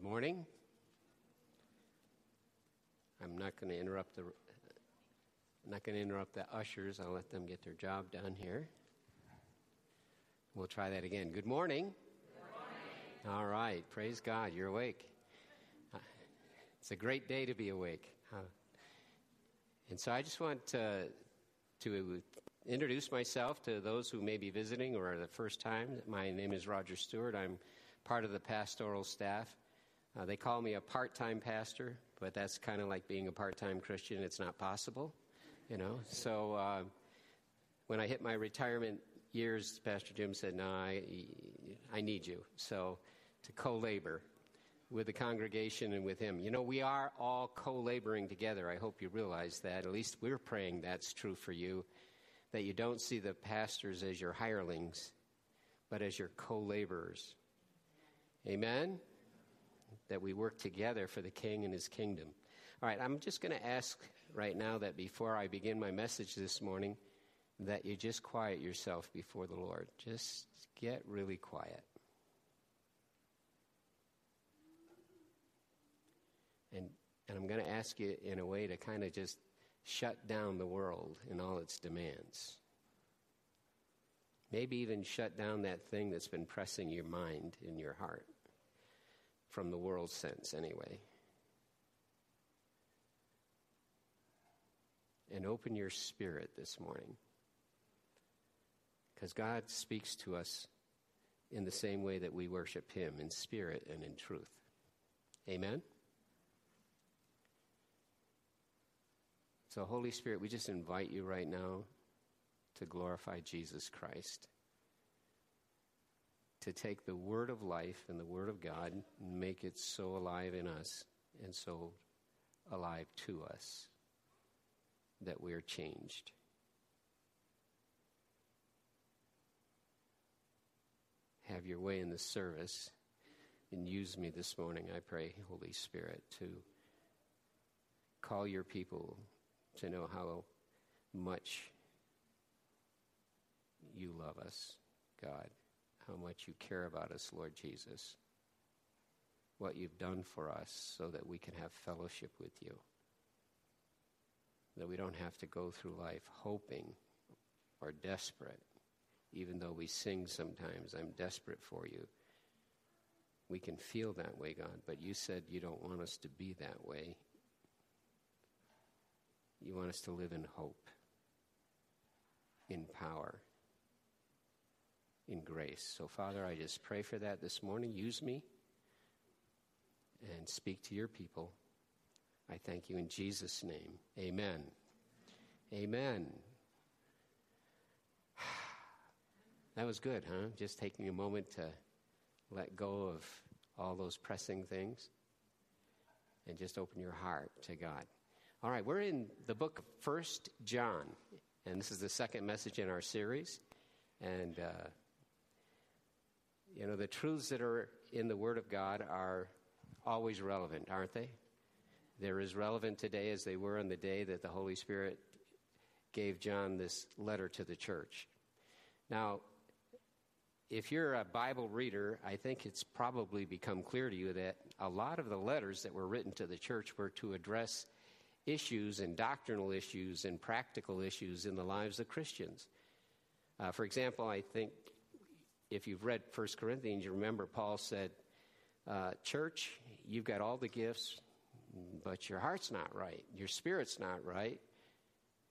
Good morning. I'm not going to interrupt the I'm not going to interrupt the ushers. I'll let them get their job done here. We'll try that again. Good morning. Good morning. All right. Praise God. You're awake. Uh, it's a great day to be awake. Uh, and so I just want to, to introduce myself to those who may be visiting or are the first time. My name is Roger Stewart. I'm part of the pastoral staff. Uh, they call me a part time pastor, but that's kind of like being a part time Christian. It's not possible, you know. So uh, when I hit my retirement years, Pastor Jim said, No, I, I need you. So to co labor with the congregation and with him. You know, we are all co laboring together. I hope you realize that. At least we're praying that's true for you, that you don't see the pastors as your hirelings, but as your co laborers. Amen? That we work together for the King and his kingdom. All right, I'm just going to ask right now that before I begin my message this morning, that you just quiet yourself before the Lord. Just get really quiet. And, and I'm going to ask you in a way to kind of just shut down the world and all its demands. Maybe even shut down that thing that's been pressing your mind in your heart, from the world sense, anyway. And open your spirit this morning. Because God speaks to us in the same way that we worship Him in spirit and in truth. Amen? So, Holy Spirit, we just invite you right now to glorify Jesus Christ. To take the word of life and the word of God and make it so alive in us and so alive to us that we are changed. Have your way in the service and use me this morning, I pray, Holy Spirit, to call your people to know how much you love us, God, how much you care about us, Lord Jesus, what you've done for us so that we can have fellowship with you, that we don't have to go through life hoping or desperate, even though we sing sometimes, I'm desperate for you. We can feel that way, God, but you said you don't want us to be that way. You want us to live in hope, in power, in grace. So, Father, I just pray for that this morning. Use me and speak to your people. I thank you in Jesus' name. Amen. Amen. That was good, huh? Just taking a moment to let go of all those pressing things and just open your heart to God. All right, we're in the book of First John, and this is the second message in our series. And uh, you know, the truths that are in the Word of God are always relevant, aren't they? They're as relevant today as they were on the day that the Holy Spirit gave John this letter to the church. Now, if you're a Bible reader, I think it's probably become clear to you that a lot of the letters that were written to the church were to address issues and doctrinal issues and practical issues in the lives of Christians. Uh, for example, I think if you've read 1 Corinthians, you remember Paul said, uh, Church, you've got all the gifts, but your heart's not right. Your spirit's not right.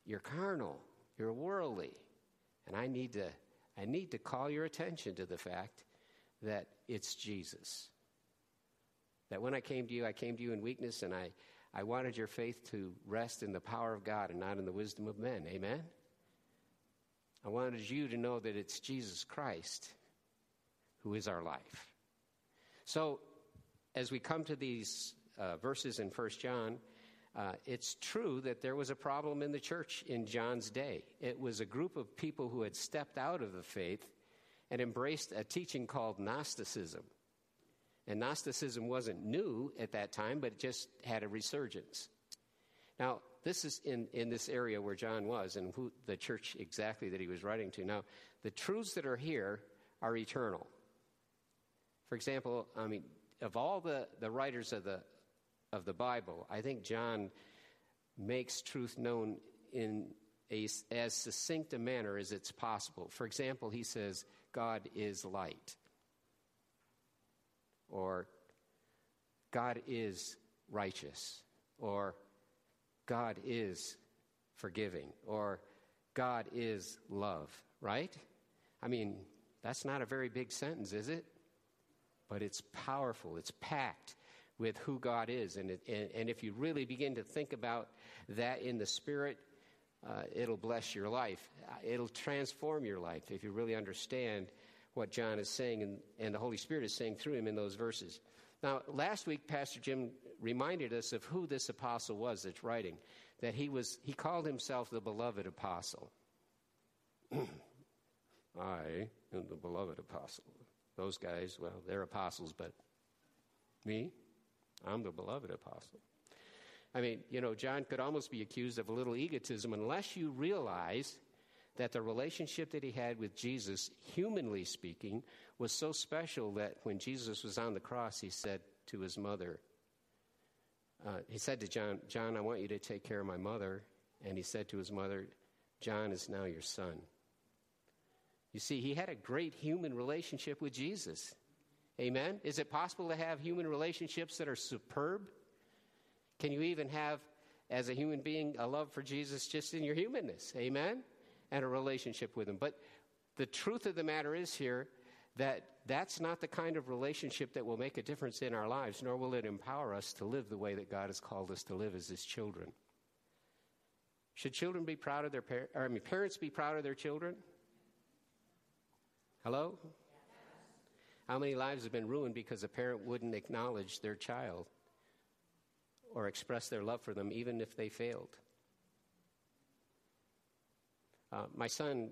You're carnal. You're worldly. And I need to, I need to call your attention to the fact that it's Jesus. That when I came to you, I came to you in weakness, and I, I wanted your faith to rest in the power of God and not in the wisdom of men. Amen? I wanted you to know that it's Jesus Christ who is our life. So, as we come to these uh, verses in 1 John, uh, it's true that there was a problem in the church in John's day. It was a group of people who had stepped out of the faith and embraced a teaching called Gnosticism. And Gnosticism wasn't new at that time, but it just had a resurgence. Now, this is in, in this area where John was and who, the church exactly that he was writing to. Now, the truths that are here are eternal. For example, I mean, of all the, the writers of the, of the Bible, I think John makes truth known in a, as succinct a manner as it's possible. For example, he says, God is light, or God is righteous, or God is forgiving, or God is love, right? I mean, that's not a very big sentence, is it? But it's powerful, it's packed with who God is. And, it, and, and, if you really begin to think about that in the Spirit, uh, it'll bless your life. Uh, it'll transform your life if you really understand what John is saying and, and the Holy Spirit is saying through him in those verses. Now, last week, Pastor Jim reminded us of who this apostle was that's writing, that he, was, he called himself the beloved apostle. I am the beloved apostle. Those guys, well, they're apostles, but me, I'm the beloved apostle. I mean, you know, John could almost be accused of a little egotism unless you realize that the relationship that he had with Jesus, humanly speaking, was so special that when Jesus was on the cross, he said to his mother, uh, he said to John, John, I want you to take care of my mother. And he said to his mother, John is now your son. You see, he had a great human relationship with Jesus. Amen? Is it possible to have human relationships that are superb? Can you even have, as a human being, a love for Jesus just in your humanness? Amen? And a relationship with Him. But the truth of the matter is here that that's not the kind of relationship that will make a difference in our lives, nor will it empower us to live the way that God has called us to live as His children. Should children be proud of their parents? I mean, parents be proud of their children? Hello? How many lives have been ruined because a parent wouldn't acknowledge their child or express their love for them even if they failed? Uh, my son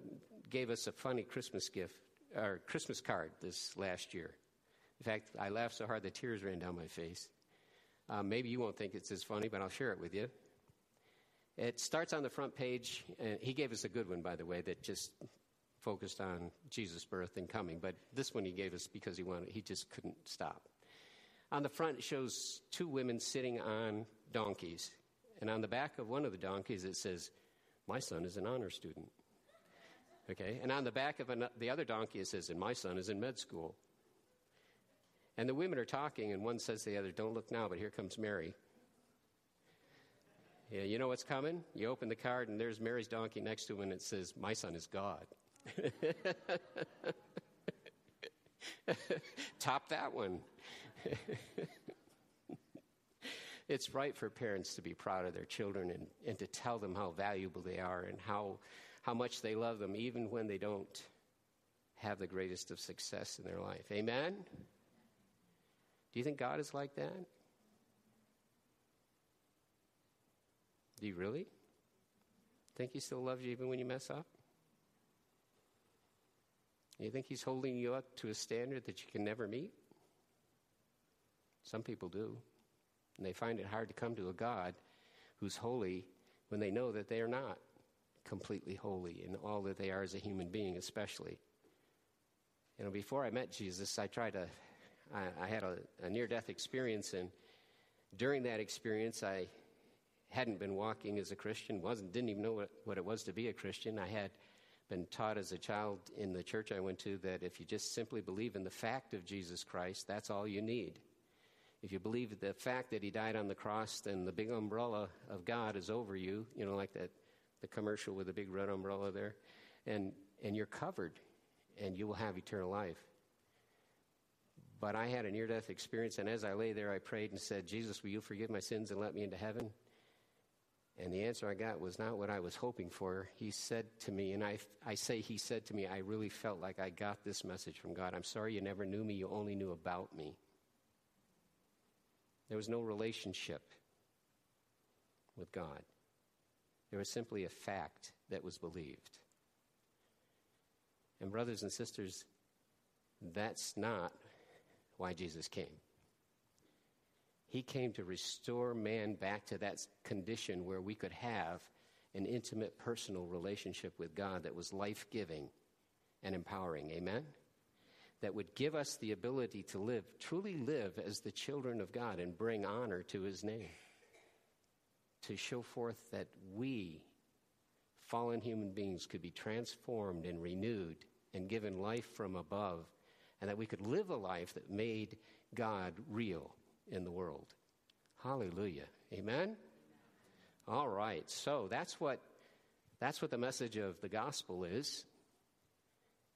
gave us a funny Christmas gift or Christmas card this last year. In fact, I laughed so hard the tears ran down my face. Uh, maybe you won't think it's as funny, but I'll share it with you. It starts on the front page. And he gave us a good one, by the way, that just focused on Jesus' birth and coming, but this one he gave us because he wanted, he just couldn't stop. On the front, it shows two women sitting on donkeys. And on the back of one of the donkeys, it says, My son is an honor student. Okay? And on the back of an, the other donkey, it says, And my son is in med school. And the women are talking, and one says to the other, Don't look now, but here comes Mary. Yeah, you know what's coming? You open the card, and there's Mary's donkey next to him, and it says, My son is God. Top that one. it's right for parents to be proud of their children and, and to tell them how valuable they are and how, how much they love them, even when they don't have the greatest of success in their life. Amen? Do you think God is like that? Do you really? Think He still loves you even when you mess up? You think He's holding you up to a standard that you can never meet? Some people do. And they find it hard to come to a God who's holy when they know that they are not completely holy in all that they are as a human being, especially. You know, before I met Jesus, I tried to, I, I had a, a near death experience, and during that experience, I hadn't been walking as a Christian, wasn't, didn't even know what, what it was to be a Christian. I had been taught as a child in the church I went to that if you just simply believe in the fact of Jesus Christ, that's all you need. If you believe the fact that he died on the cross, then the big umbrella of God is over you, you know, like that the commercial with the big red umbrella there, and and you're covered and you will have eternal life. But I had a near death experience, and as I lay there, I prayed and said, Jesus, will you forgive my sins and let me into heaven? And the answer I got was not what I was hoping for. He said to me, and I, I say he said to me, I really felt like I got this message from God. I'm sorry you never knew me, you only knew about me. There was no relationship with God, there was simply a fact that was believed. And, brothers and sisters, that's not why Jesus came. He came to restore man back to that condition where we could have an intimate personal relationship with God that was life giving and empowering. Amen? that would give us the ability to live, truly live as the children of God and bring honor to his name. To show forth that we, fallen human beings, could be transformed and renewed and given life from above, and that we could live a life that made God real in the world. Hallelujah. Amen? All right. So that's what that's what the message of the gospel is.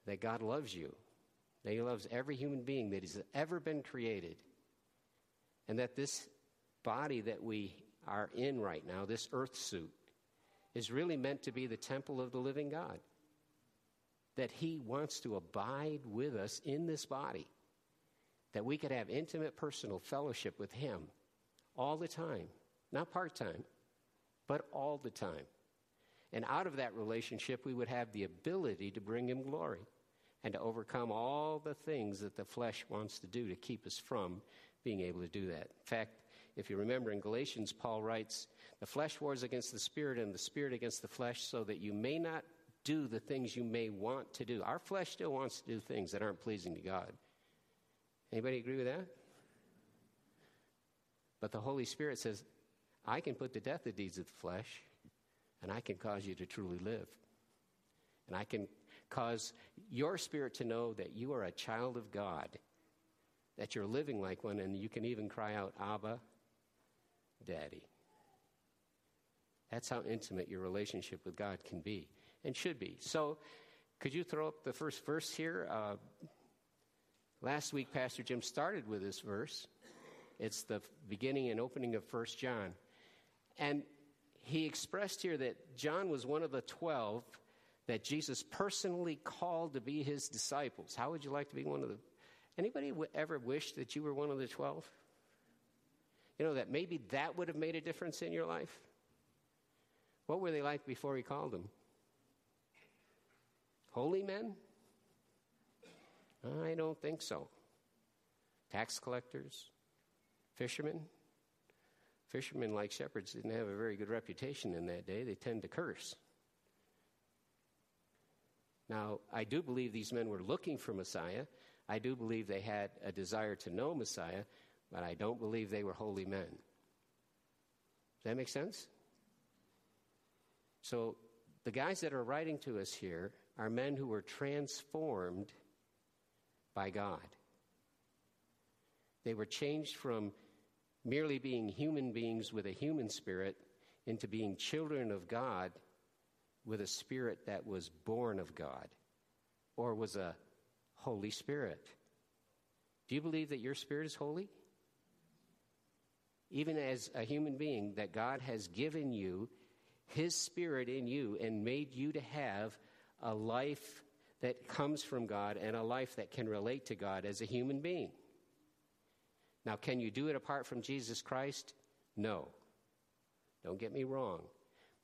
That God loves you. That he loves every human being that has ever been created. And that this body that we are in right now, this earth suit, is really meant to be the temple of the living God. That he wants to abide with us in this body. That we could have intimate personal fellowship with him all the time, not part time, but all the time. And out of that relationship, we would have the ability to bring him glory and to overcome all the things that the flesh wants to do to keep us from being able to do that. In fact, if you remember in Galatians, Paul writes, The flesh wars against the spirit, and the spirit against the flesh, so that you may not do the things you may want to do. Our flesh still wants to do things that aren't pleasing to God. Anybody agree with that? But the Holy Spirit says, I can put to death the deeds of the flesh, and I can cause you to truly live. And I can cause your spirit to know that you are a child of God, that you're living like one, and you can even cry out, Abba, Daddy. That's how intimate your relationship with God can be and should be. So, could you throw up the first verse here? Uh, last week, Pastor Jim started with this verse. It's the beginning and opening of First John. And he expressed here that John was one of the 12 that Jesus personally called to be his disciples. How would you like to be one of the Anybody ever wish that you were one of the 12? You know that maybe that would have made a difference in your life? What were they like before he called them? Holy men? I don't think so. Tax collectors? Fishermen? Fishermen, like shepherds, didn't have a very good reputation in that day. They tend to curse. Now, I do believe these men were looking for Messiah. I do believe they had a desire to know Messiah, but I don't believe they were holy men. Does that make sense? So, the guys that are writing to us here are men who were transformed by God. They were changed from merely being human beings with a human spirit into being children of God with a spirit that was born of God or was a Holy Spirit. Do you believe that your spirit is holy? Even as a human being, that God has given you His Spirit in you and made you to have a life that comes from God and a life that can relate to God as a human being. Now, can you do it apart from Jesus Christ? No. Don't get me wrong.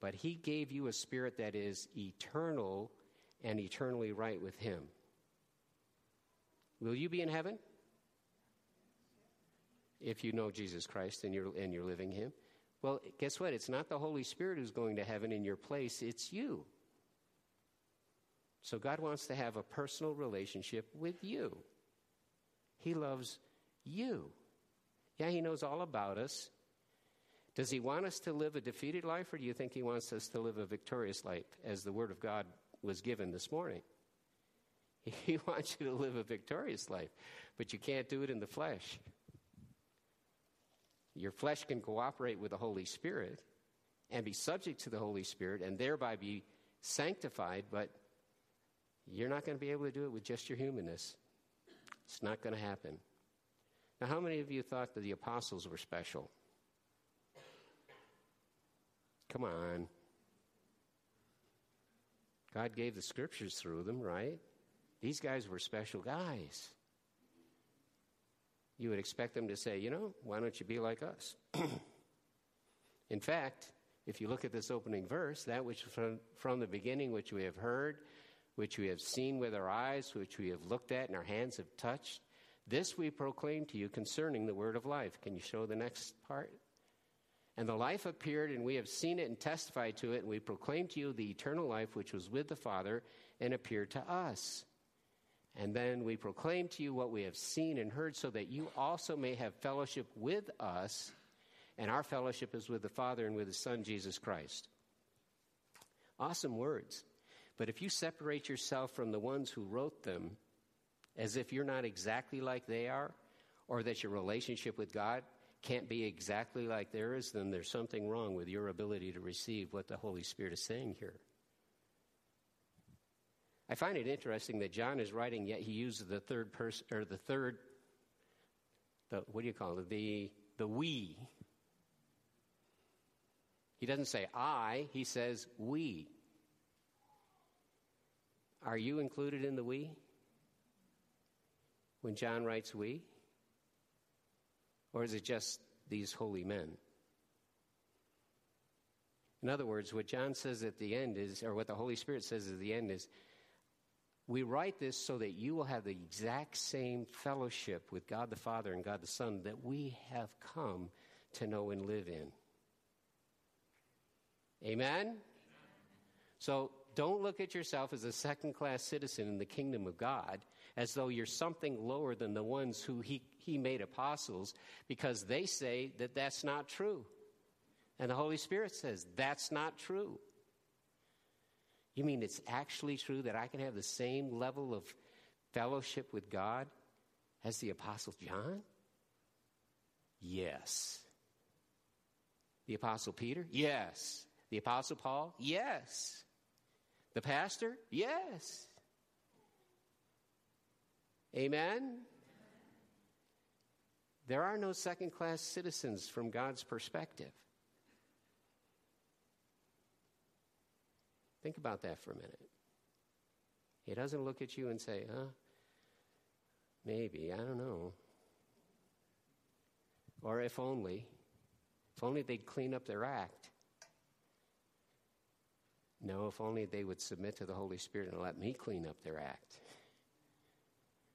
But He gave you a spirit that is eternal and eternally right with Him. Will you be in heaven? If you know Jesus Christ and you're, and you're living Him. Well, guess what? It's not the Holy Spirit who's going to heaven in your place, it's you. So God wants to have a personal relationship with you. He loves you. Yeah, He knows all about us. Does He want us to live a defeated life, or do you think He wants us to live a victorious life, as the Word of God was given this morning? He wants you to live a victorious life, but you can't do it in the flesh. Your flesh can cooperate with the Holy Spirit and be subject to the Holy Spirit and thereby be sanctified, but you're not going to be able to do it with just your humanness. It's not going to happen. Now, how many of you thought that the apostles were special? Come on. God gave the scriptures through them, right? These guys were special guys. You would expect them to say, you know, why don't you be like us? In fact, if you look at this opening verse, that which from, from the beginning, which we have heard, which we have seen with our eyes, which we have looked at and our hands have touched, this we proclaim to you concerning the word of life. Can you show the next part? And the life appeared, and we have seen it and testified to it, and we proclaim to you the eternal life which was with the Father and appeared to us. And then we proclaim to you what we have seen and heard, so that you also may have fellowship with us. And our fellowship is with the Father and with His Son, Jesus Christ. Awesome words. But if you separate yourself from the ones who wrote them, as if you're not exactly like they are, or that your relationship with God can't be exactly like theirs, then there's something wrong with your ability to receive what the Holy Spirit is saying here. I find it interesting that John is writing, yet he uses the third person, or the third, the, what do you call it? The, the we. He doesn't say I, he says we. Are you included in the we? When John writes we? Or is it just these holy men? In other words, what John says at the end is, or what the Holy Spirit says at the end is, we write this so that you will have the exact same fellowship with God the Father and God the Son that we have come to know and live in. Amen? So don't look at yourself as a second class citizen in the kingdom of God as though you're something lower than the ones who he, he made apostles because they say that that's not true. And the Holy Spirit says that's not true. You mean it's actually true that I can have the same level of fellowship with God as the Apostle John? Yes. The Apostle Peter? Yes. The Apostle Paul? Yes. The pastor? Yes. Amen? There are no second class citizens from God's perspective. Think about that for a minute. He doesn't look at you and say, huh? Maybe, I don't know. Or if only, if only they'd clean up their act. No, if only they would submit to the Holy Spirit and let me clean up their act.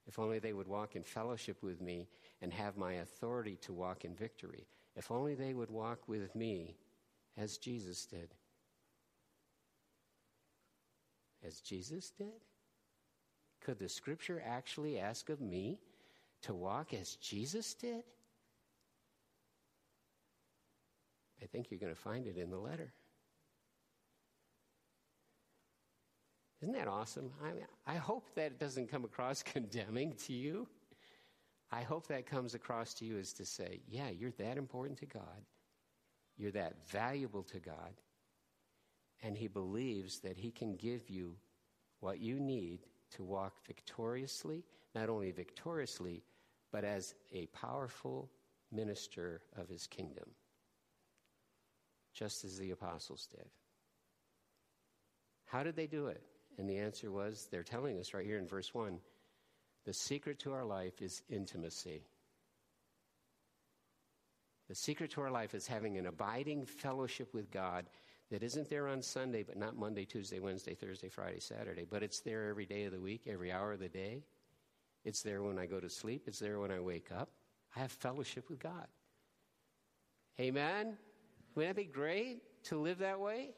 If only they would walk in fellowship with me and have my authority to walk in victory. If only they would walk with me as Jesus did. as Jesus did? Could the scripture actually ask of me to walk as Jesus did? I think you're going to find it in the letter. Isn't that awesome? I, mean, I hope that it doesn't come across condemning to you. I hope that comes across to you as to say, yeah, you're that important to God. You're that valuable to God and he believes that he can give you what you need to walk victoriously, not only victoriously, but as a powerful minister of his kingdom, just as the apostles did. How did they do it? And the answer was they're telling us right here in verse 1 the secret to our life is intimacy. The secret to our life is having an abiding fellowship with God that isn't there on Sunday, but not Monday, Tuesday, Wednesday, Thursday, Friday, Saturday, but it's there every day of the week, every hour of the day. It's there when I go to sleep, it's there when I wake up. I have fellowship with God. Amen? Wouldn't that be great to live that way?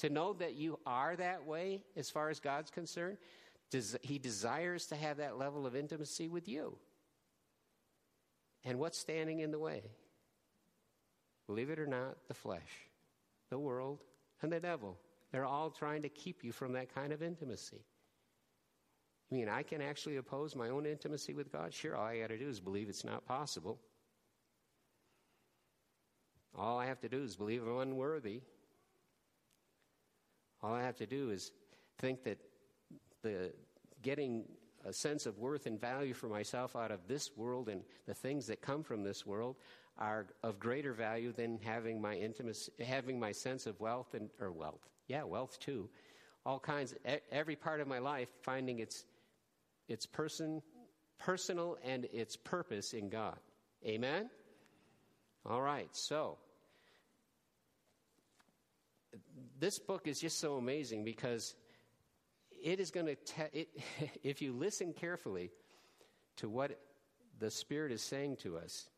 To know that you are that way as far as God's concerned? Does, he desires to have that level of intimacy with you. And what's standing in the way? Believe it or not, the flesh, the world, and the devil. They're all trying to keep you from that kind of intimacy. I mean, I can actually oppose my own intimacy with God? Sure, all I got to do is believe it's not possible. All I have to do is believe I'm unworthy. All I have to do is think that the getting a sense of worth and value for myself out of this world and the things that come from this world are of greater value than having my intimacy, having my sense of wealth and or wealth. Yeah, wealth too. All kinds, every part of my life finding its its person, personal and its purpose in God. Amen. All right, so this book is just so amazing because it is going to, te- if you listen carefully to what the Spirit is saying to us,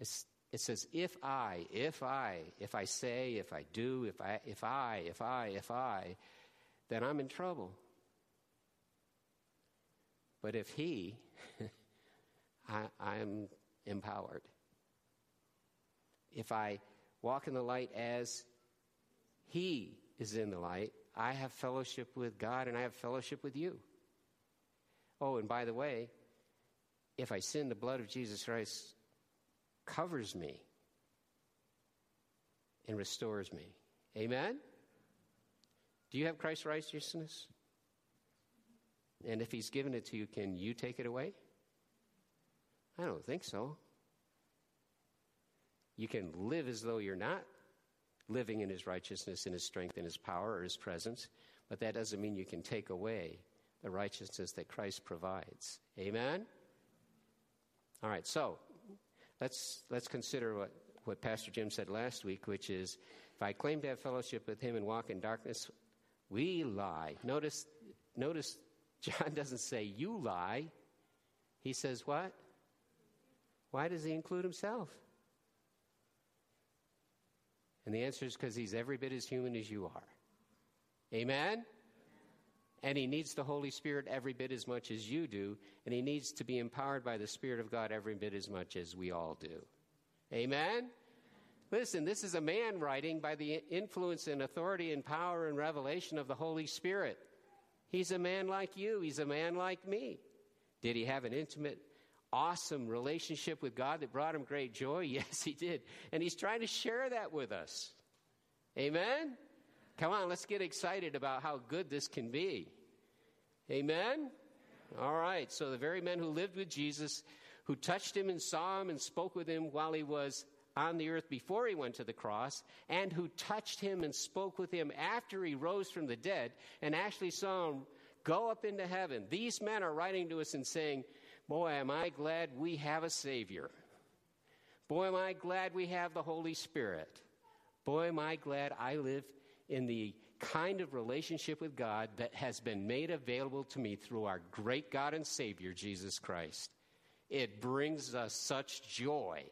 it says, if I, if I, if I say, if I do, if I, if I, if I, if I, then I'm in trouble. But if He, I, I'm empowered. If I walk in the light as He is in the light, I have fellowship with God and I have fellowship with you. Oh, and by the way, if I sin, the blood of Jesus Christ covers me and restores me. Amen? Do you have Christ's righteousness? And if He's given it to you, can you take it away? I don't think so. You can live as though you're not living in His righteousness, in His strength, in His power, or His presence, but that doesn't mean you can take away the righteousness that Christ provides. Amen? All right, so let's, let's consider what, what Pastor Jim said last week, which is if I claim to have fellowship with him and walk in darkness, we lie. Notice, notice John doesn't say you lie. He says what? Why does he include himself? And the answer is because he's every bit as human as you are. Amen? And he needs the Holy Spirit every bit as much as you do, and he needs to be empowered by the Spirit of God every bit as much as we all do. Amen? Listen, this is a man writing by the influence and authority and power and revelation of the Holy Spirit. He's a man like you, he's a man like me. Did he have an intimate, awesome relationship with God that brought him great joy? Yes, he did. And he's trying to share that with us. Amen? Come on, let's get excited about how good this can be. Amen? All right, so the very men who lived with Jesus, who touched him and saw him and spoke with him while he was on the earth before he went to the cross, and who touched him and spoke with him after he rose from the dead and actually saw him go up into heaven. These men are writing to us and saying, Boy, am I glad we have a Savior. Boy, am I glad we have the Holy Spirit. Boy, am I glad I live in the kind of relationship with God that has been made available to me through our great God and Savior, Jesus Christ. It brings us such joy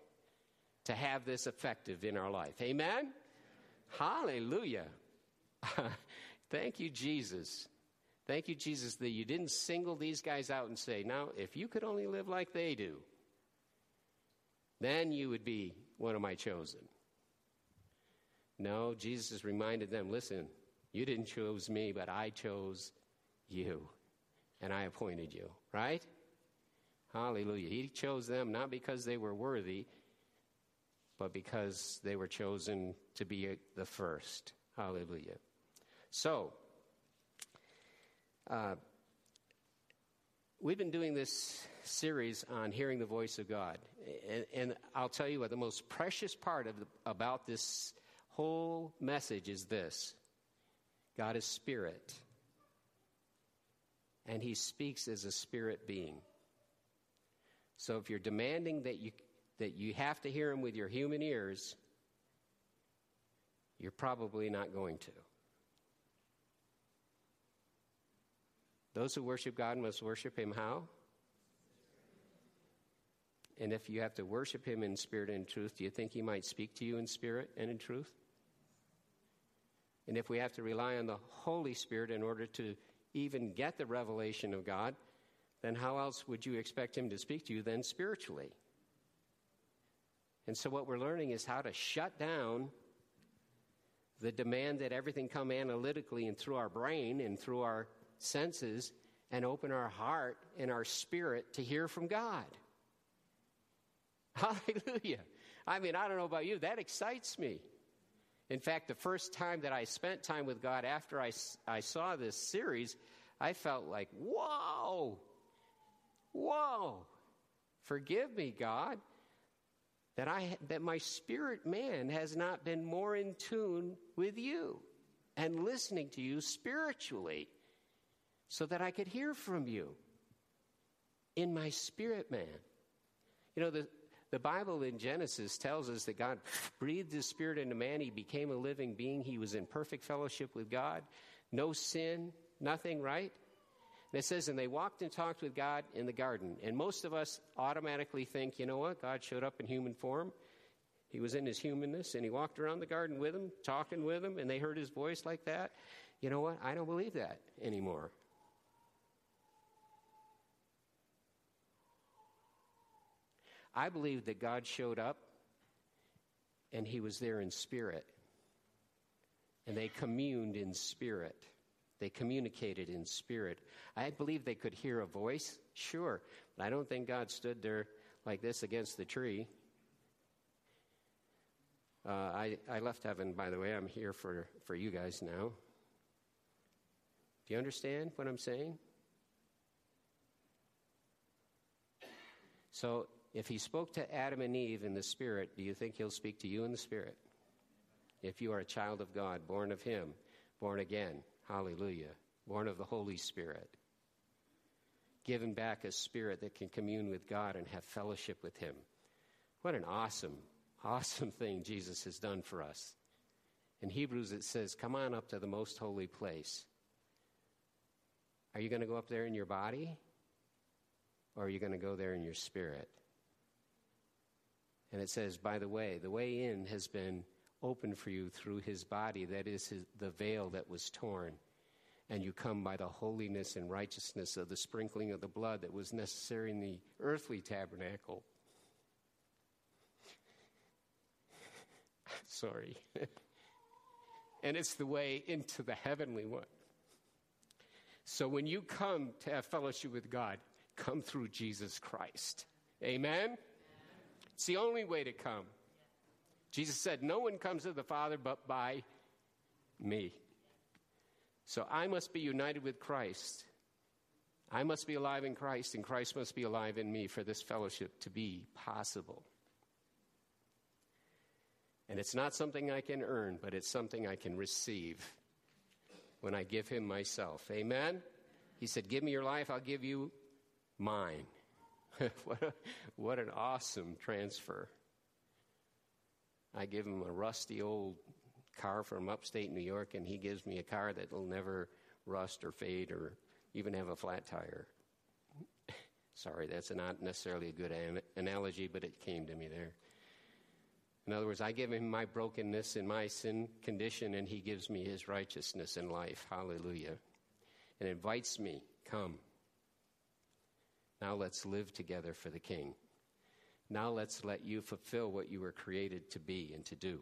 to have this effective in our life. Amen? Hallelujah. Thank you, Jesus. Thank you, Jesus, that you didn't single these guys out and say, now, if you could only live like they do, then you would be one of my chosen. No, Jesus reminded them listen, you didn't choose me, but I chose you, and I appointed you, right? Hallelujah. He chose them not because they were worthy, but because they were chosen to be the first. Hallelujah. So, uh, we've been doing this series on hearing the voice of God. And, and I'll tell you what, the most precious part of the, about this whole message is this God is spirit, and he speaks as a spirit being. So if you're demanding that you, that you have to hear him with your human ears, you're probably not going to. Those who worship God must worship him how? And if you have to worship him in spirit and truth, do you think he might speak to you in spirit and in truth? And if we have to rely on the Holy Spirit in order to even get the revelation of God, then how else would you expect Him to speak to you than spiritually? And so, what we're learning is how to shut down the demand that everything come analytically and through our brain and through our senses and open our heart and our spirit to hear from God. Hallelujah. I mean, I don't know about you, that excites me. In fact, the first time that I spent time with God after I, I saw this series, I felt like, whoa, whoa, forgive me, God, that, I, that my spirit man has not been more in tune with you and listening to you spiritually so that I could hear from you in my spirit man. You know, the, the Bible in Genesis tells us that God breathed his spirit into man. He became a living being. He was in perfect fellowship with God. No sin, nothing, right? And it says, and they walked and talked with God in the garden. And most of us automatically think, you know what? God showed up in human form. He was in his humanness and he walked around the garden with them, talking with them, and they heard his voice like that. You know what? I don't believe that anymore. I believe that God showed up and he was there in spirit. And they communed in spirit. They communicated in spirit. I believe they could hear a voice, sure, but I don't think God stood there like this against the tree. Uh, I, I left heaven, by the way. I'm here for, for you guys now. Do you understand what I'm saying? So, if he spoke to Adam and Eve in the Spirit, do you think he'll speak to you in the Spirit? If you are a child of God, born of him, born again, hallelujah, born of the Holy Spirit, given back a spirit that can commune with God and have fellowship with him. What an awesome, awesome thing Jesus has done for us. In Hebrews, it says, Come on up to the most holy place. Are you going to go up there in your body? Or are you going to go there in your spirit? And it says, by the way, the way in has been opened for you through his body, that is his, the veil that was torn. And you come by the holiness and righteousness of the sprinkling of the blood that was necessary in the earthly tabernacle. Sorry. and it's the way into the heavenly one. So when you come to have fellowship with God, come through Jesus Christ. Amen? It's the only way to come. Jesus said, No one comes to the Father but by me. So I must be united with Christ. I must be alive in Christ, and Christ must be alive in me for this fellowship to be possible. And it's not something I can earn, but it's something I can receive when I give Him myself. Amen? He said, Give me your life, I'll give you mine. what, a, what an awesome transfer. I give him a rusty old car from upstate New York, and he gives me a car that will never rust or fade or even have a flat tire. Sorry, that's not necessarily a good an- analogy, but it came to me there. In other words, I give him my brokenness and my sin condition, and he gives me his righteousness and life. Hallelujah. And invites me, come. Now let's live together for the King. Now let's let you fulfill what you were created to be and to do.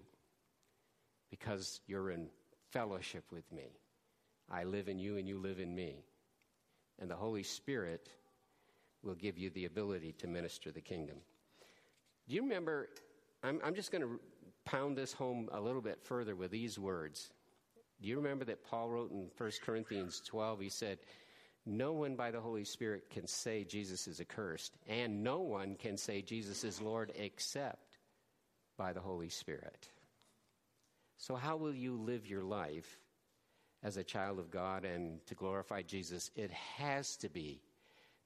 Because you're in fellowship with me. I live in you and you live in me. And the Holy Spirit will give you the ability to minister the kingdom. Do you remember? I'm, I'm just going to pound this home a little bit further with these words. Do you remember that Paul wrote in 1 Corinthians 12? He said, no one by the Holy Spirit can say Jesus is accursed, and no one can say Jesus is Lord except by the Holy Spirit. So, how will you live your life as a child of God and to glorify Jesus? It has to be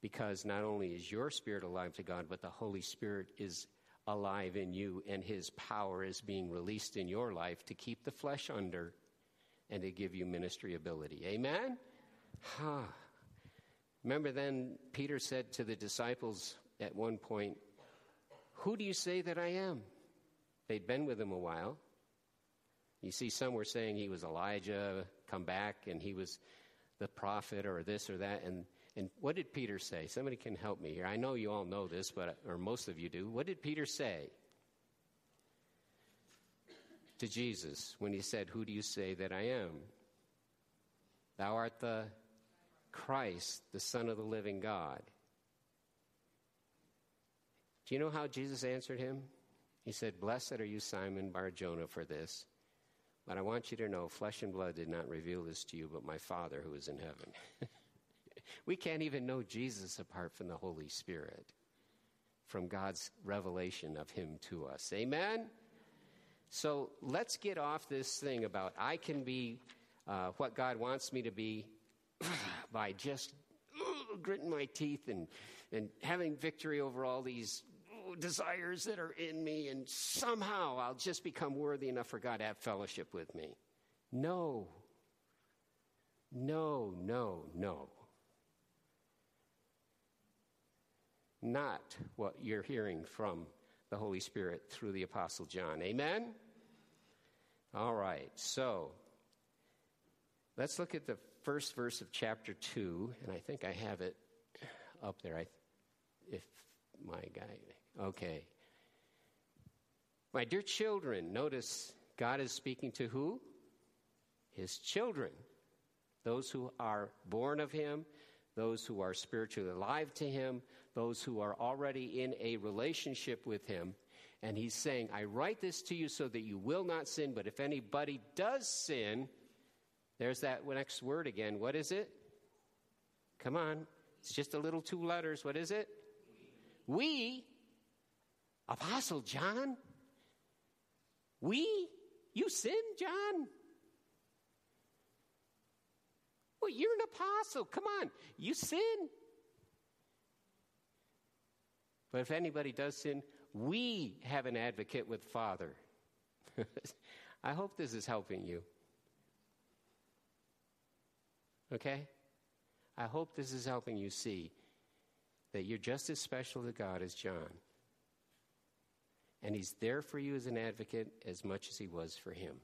because not only is your spirit alive to God, but the Holy Spirit is alive in you, and His power is being released in your life to keep the flesh under and to give you ministry ability. Amen? Huh. Remember, then Peter said to the disciples at one point, Who do you say that I am? They'd been with him a while. You see, some were saying he was Elijah, come back, and he was the prophet or this or that. And, and what did Peter say? Somebody can help me here. I know you all know this, but, or most of you do. What did Peter say to Jesus when he said, Who do you say that I am? Thou art the Christ, the Son of the living God. Do you know how Jesus answered him? He said, Blessed are you, Simon Bar Jonah, for this. But I want you to know flesh and blood did not reveal this to you, but my Father who is in heaven. we can't even know Jesus apart from the Holy Spirit, from God's revelation of him to us. Amen? So let's get off this thing about I can be uh, what God wants me to be by just gritting my teeth and, and having victory over all these desires that are in me, and somehow I'll just become worthy enough for God to have fellowship with me. No. No, no, no. Not what you're hearing from the Holy Spirit through the Apostle John. Amen? All right, so let's look at the first verse of chapter 2, and I think I have it up there. I, if my guy Okay. My dear children, notice God is speaking to who? His children. Those who are born of Him, those who are spiritually alive to Him, those who are already in a relationship with Him. And He's saying, I write this to you so that you will not sin, but if anybody does sin, there's that next word again. What is it? Come on. It's just a little two letters. What is it? We. Apostle John? We? You sin, John? Well, you're an apostle. Come on. You sin. But if anybody does sin, we have an advocate with Father. I hope this is helping you. Okay? I hope this is helping you see that you're just as special to God as John. And he's there for you as an advocate as much as he was for him.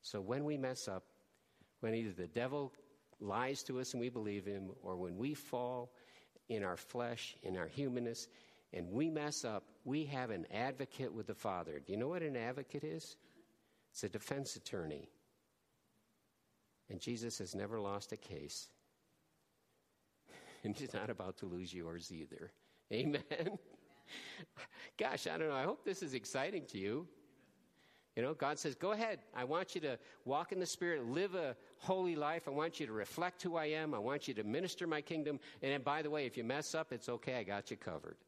So when we mess up, when either the devil lies to us and we believe him, or when we fall in our flesh, in our humanness, and we mess up, we have an advocate with the Father. Do you know what an advocate is? It's a defense attorney. And Jesus has never lost a case. And he's not about to lose yours either. Amen. Amen. Gosh, I don't know. I hope this is exciting to you. You know, God says, go ahead. I want you to walk in the Spirit, live a holy life. I want you to reflect who I am. I want you to minister my kingdom. And by the way, if you mess up, it's okay. I got you covered.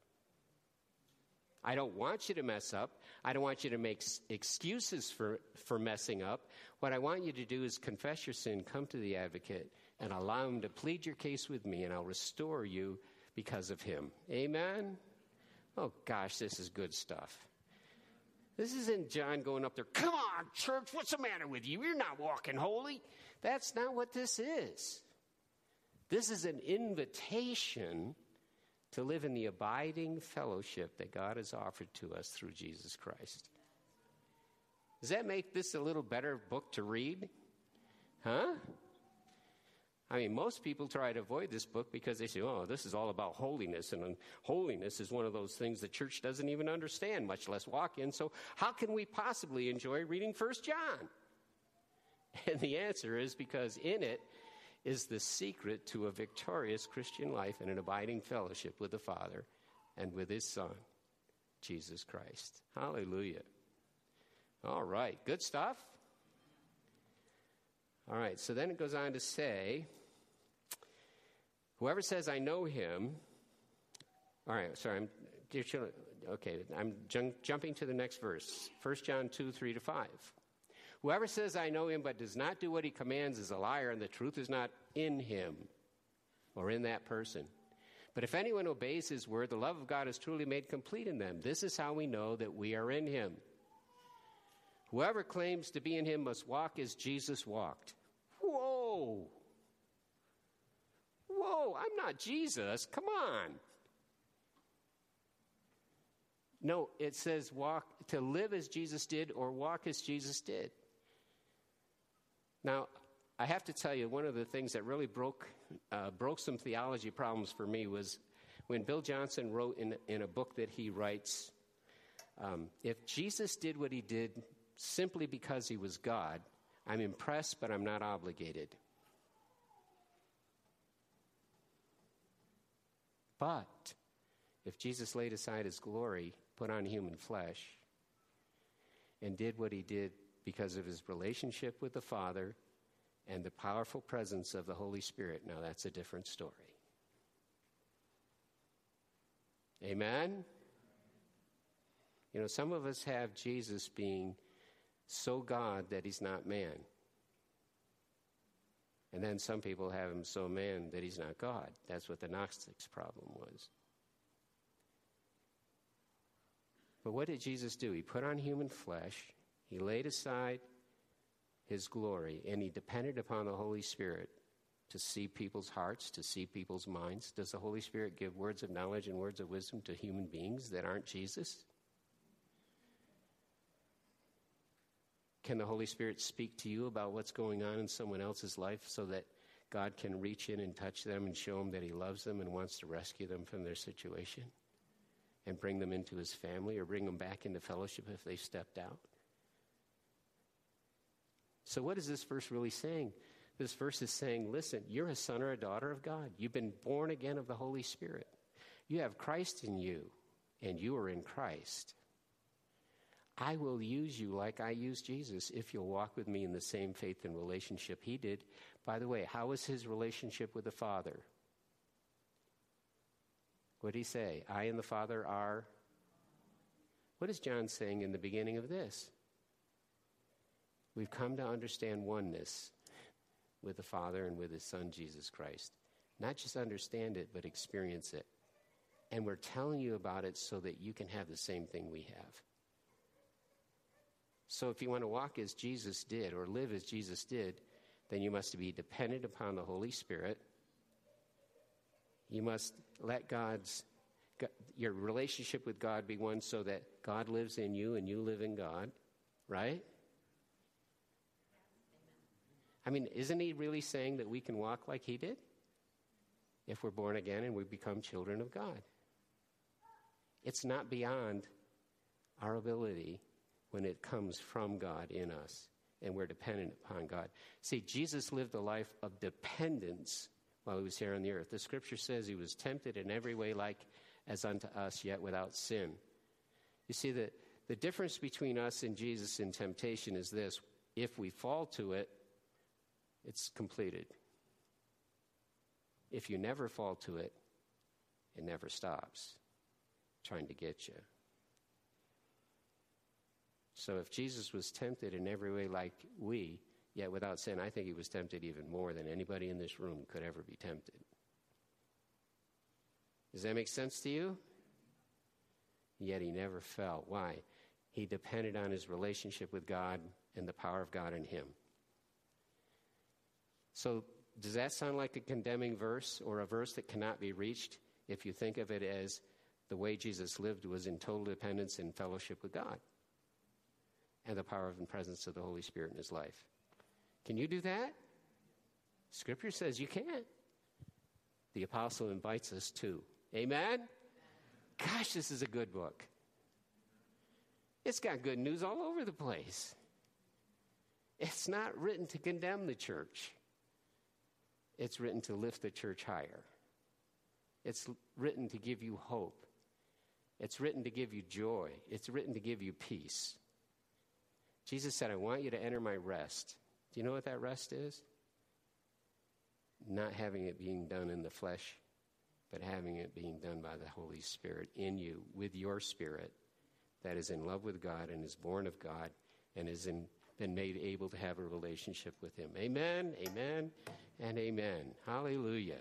I don't want you to mess up. I don't want you to make excuses for, for messing up. What I want you to do is confess your sin, come to the advocate, and allow him to plead your case with me, and I'll restore you because of him. Amen? Oh, gosh, this is good stuff. This isn't John going up there, come on, church, what's the matter with you? You're not walking holy. That's not what this is. This is an invitation to live in the abiding fellowship that God has offered to us through Jesus Christ. Does that make this a little better book to read? Huh? I mean, most people try to avoid this book because they say, oh, this is all about holiness, and holiness is one of those things the church doesn't even understand, much less walk in. So, how can we possibly enjoy reading First John? And the answer is because in it is the secret to a victorious Christian life and an abiding fellowship with the Father and with His Son, Jesus Christ. Hallelujah. All right, good stuff. All right, so then it goes on to say, whoever says, I know him. All right, sorry, I'm, dear children, okay, I'm jumping to the next verse 1 John 2 3 to 5. Whoever says, I know him, but does not do what he commands is a liar, and the truth is not in him or in that person. But if anyone obeys his word, the love of God is truly made complete in them. This is how we know that we are in him. Whoever claims to be in him must walk as Jesus walked. Whoa! Whoa, I'm not Jesus. Come on. No, it says walk to live as Jesus did or walk as Jesus did. Now, I have to tell you, one of the things that really broke, uh, broke some theology problems for me was when Bill Johnson wrote in, in a book that he writes um, If Jesus did what he did simply because he was God, I'm impressed, but I'm not obligated. But if Jesus laid aside his glory, put on human flesh, and did what he did because of his relationship with the Father and the powerful presence of the Holy Spirit. Now, that's a different story. Amen? You know, some of us have Jesus being so God that he's not man. And then some people have him so man that he's not God. That's what the Gnostics' problem was. But what did Jesus do? He put on human flesh. He laid aside his glory and he depended upon the Holy Spirit to see people's hearts, to see people's minds. Does the Holy Spirit give words of knowledge and words of wisdom to human beings that aren't Jesus? Can the Holy Spirit speak to you about what's going on in someone else's life so that God can reach in and touch them and show them that He loves them and wants to rescue them from their situation? and bring them into his family or bring them back into fellowship if they stepped out. So, what is this verse really saying? This verse is saying, listen, you're a son or a daughter of God. You've been born again of the Holy Spirit. You have Christ in you, and you are in Christ. I will use you like I used Jesus if you'll walk with me in the same faith and relationship he did. By the way, how was his relationship with the Father? What did he say? I and the Father are. What is John saying in the beginning of this? We've come to understand oneness with the Father and with His Son, Jesus Christ. Not just understand it, but experience it. And we're telling you about it so that you can have the same thing we have. So if you want to walk as Jesus did or live as Jesus did, then you must be dependent upon the Holy Spirit. You must let God's your relationship with God be one so that God lives in you and you live in God, right? I mean, isn't he really saying that we can walk like he did? If we're born again and we become children of God. It's not beyond our ability when it comes from God in us and we're dependent upon God. See, Jesus lived a life of dependence while he was here on the earth. The scripture says he was tempted in every way like as unto us, yet without sin. You see, the, the difference between us and Jesus in temptation is this if we fall to it, it's completed. If you never fall to it, it never stops trying to get you. So if Jesus was tempted in every way like we, yet without sin, I think he was tempted even more than anybody in this room could ever be tempted. Does that make sense to you? Yet he never fell. Why? He depended on his relationship with God and the power of God in him. So, does that sound like a condemning verse or a verse that cannot be reached if you think of it as the way Jesus lived was in total dependence and fellowship with God and the power and presence of the Holy Spirit in his life? Can you do that? Scripture says you can't. The apostle invites us to. Amen? Gosh, this is a good book. It's got good news all over the place. It's not written to condemn the church. It's written to lift the church higher. It's written to give you hope. It's written to give you joy. It's written to give you peace. Jesus said, I want you to enter my rest. Do you know what that rest is? Not having it being done in the flesh, but having it being done by the Holy Spirit in you, with your spirit that is in love with God and is born of God and is in, been made able to have a relationship with Him. Amen, amen, and amen. Hallelujah.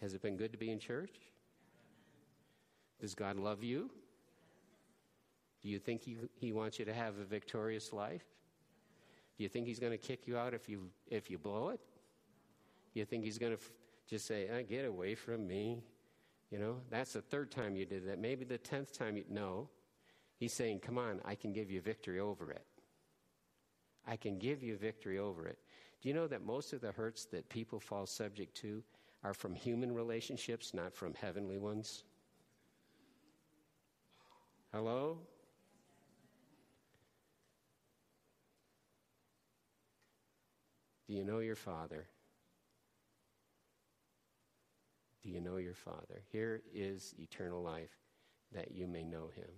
Has it been good to be in church? Does God love you? Do you think he, he wants you to have a victorious life? Do you think He's going to kick you out if you, if you blow it? Do you think He's going to f- just say, oh, get away from me? You know, that's the third time you did that. Maybe the tenth time you. No. He's saying, come on, I can give you victory over it. I can give you victory over it. Do you know that most of the hurts that people fall subject to are from human relationships, not from heavenly ones? Hello? Do you know your Father? Do you know your Father? Here is eternal life that you may know him.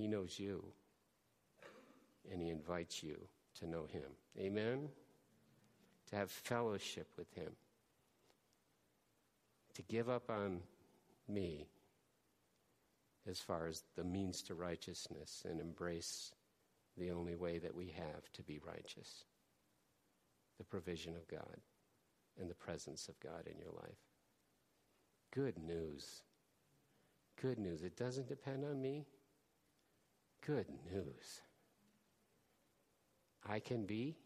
He knows you, and he invites you to know him. Amen? To have fellowship with him. To give up on me as far as the means to righteousness and embrace the only way that we have to be righteous the provision of God and the presence of God in your life. Good news. Good news. It doesn't depend on me. Good news. I can be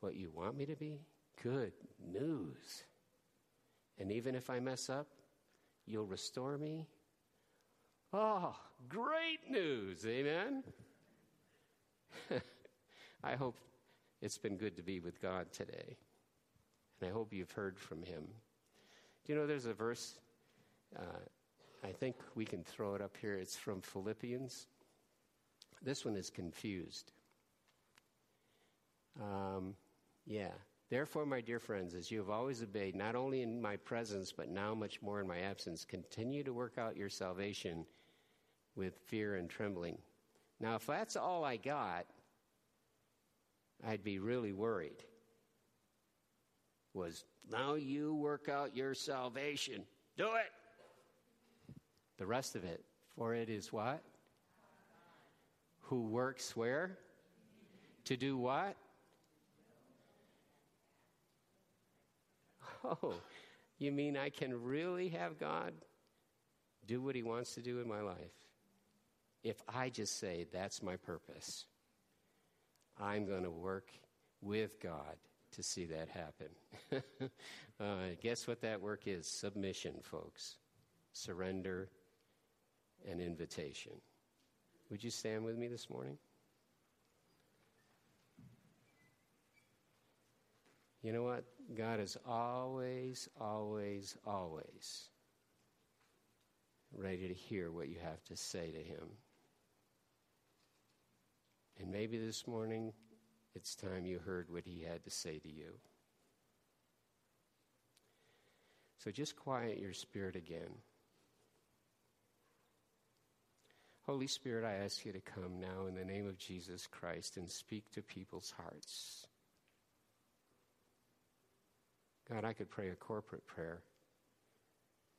what you want me to be. Good news. And even if I mess up, you'll restore me. Oh, great news. Amen. I hope it's been good to be with God today. And I hope you've heard from Him. Do you know there's a verse? Uh, I think we can throw it up here. It's from Philippians. This one is confused. Um, yeah. Therefore, my dear friends, as you have always obeyed, not only in my presence, but now much more in my absence, continue to work out your salvation with fear and trembling. Now, if that's all I got, I'd be really worried. Was now you work out your salvation. Do it. The rest of it, for it is what? Who works where? To do what? Oh, you mean I can really have God do what He wants to do in my life? If I just say, that's my purpose, I'm going to work with God to see that happen. uh, guess what that work is? Submission, folks. Surrender and invitation. Would you stand with me this morning? You know what? God is always, always, always ready to hear what you have to say to Him. And maybe this morning it's time you heard what He had to say to you. So just quiet your spirit again. Holy Spirit, I ask you to come now in the name of Jesus Christ and speak to people's hearts. God, I could pray a corporate prayer,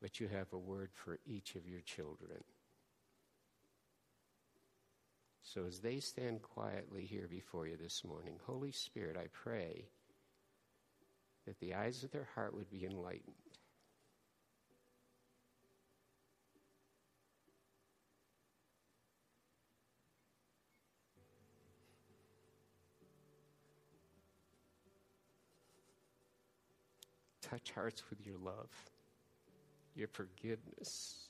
but you have a word for each of your children. So as they stand quietly here before you this morning, Holy Spirit, I pray that the eyes of their heart would be enlightened. Touch hearts with your love, your forgiveness,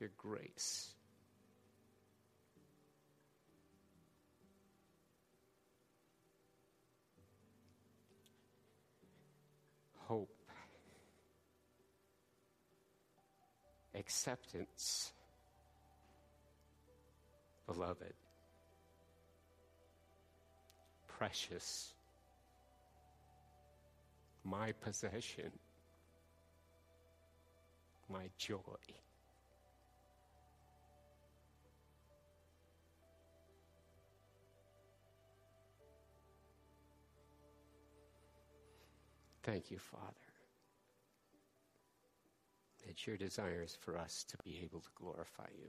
your grace. Hope, acceptance, beloved, precious my possession, my joy. Thank you, Father, that your desire is for us to be able to glorify you.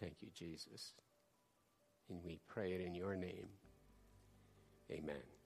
Thank you, Jesus. And we pray it in your name. Amen.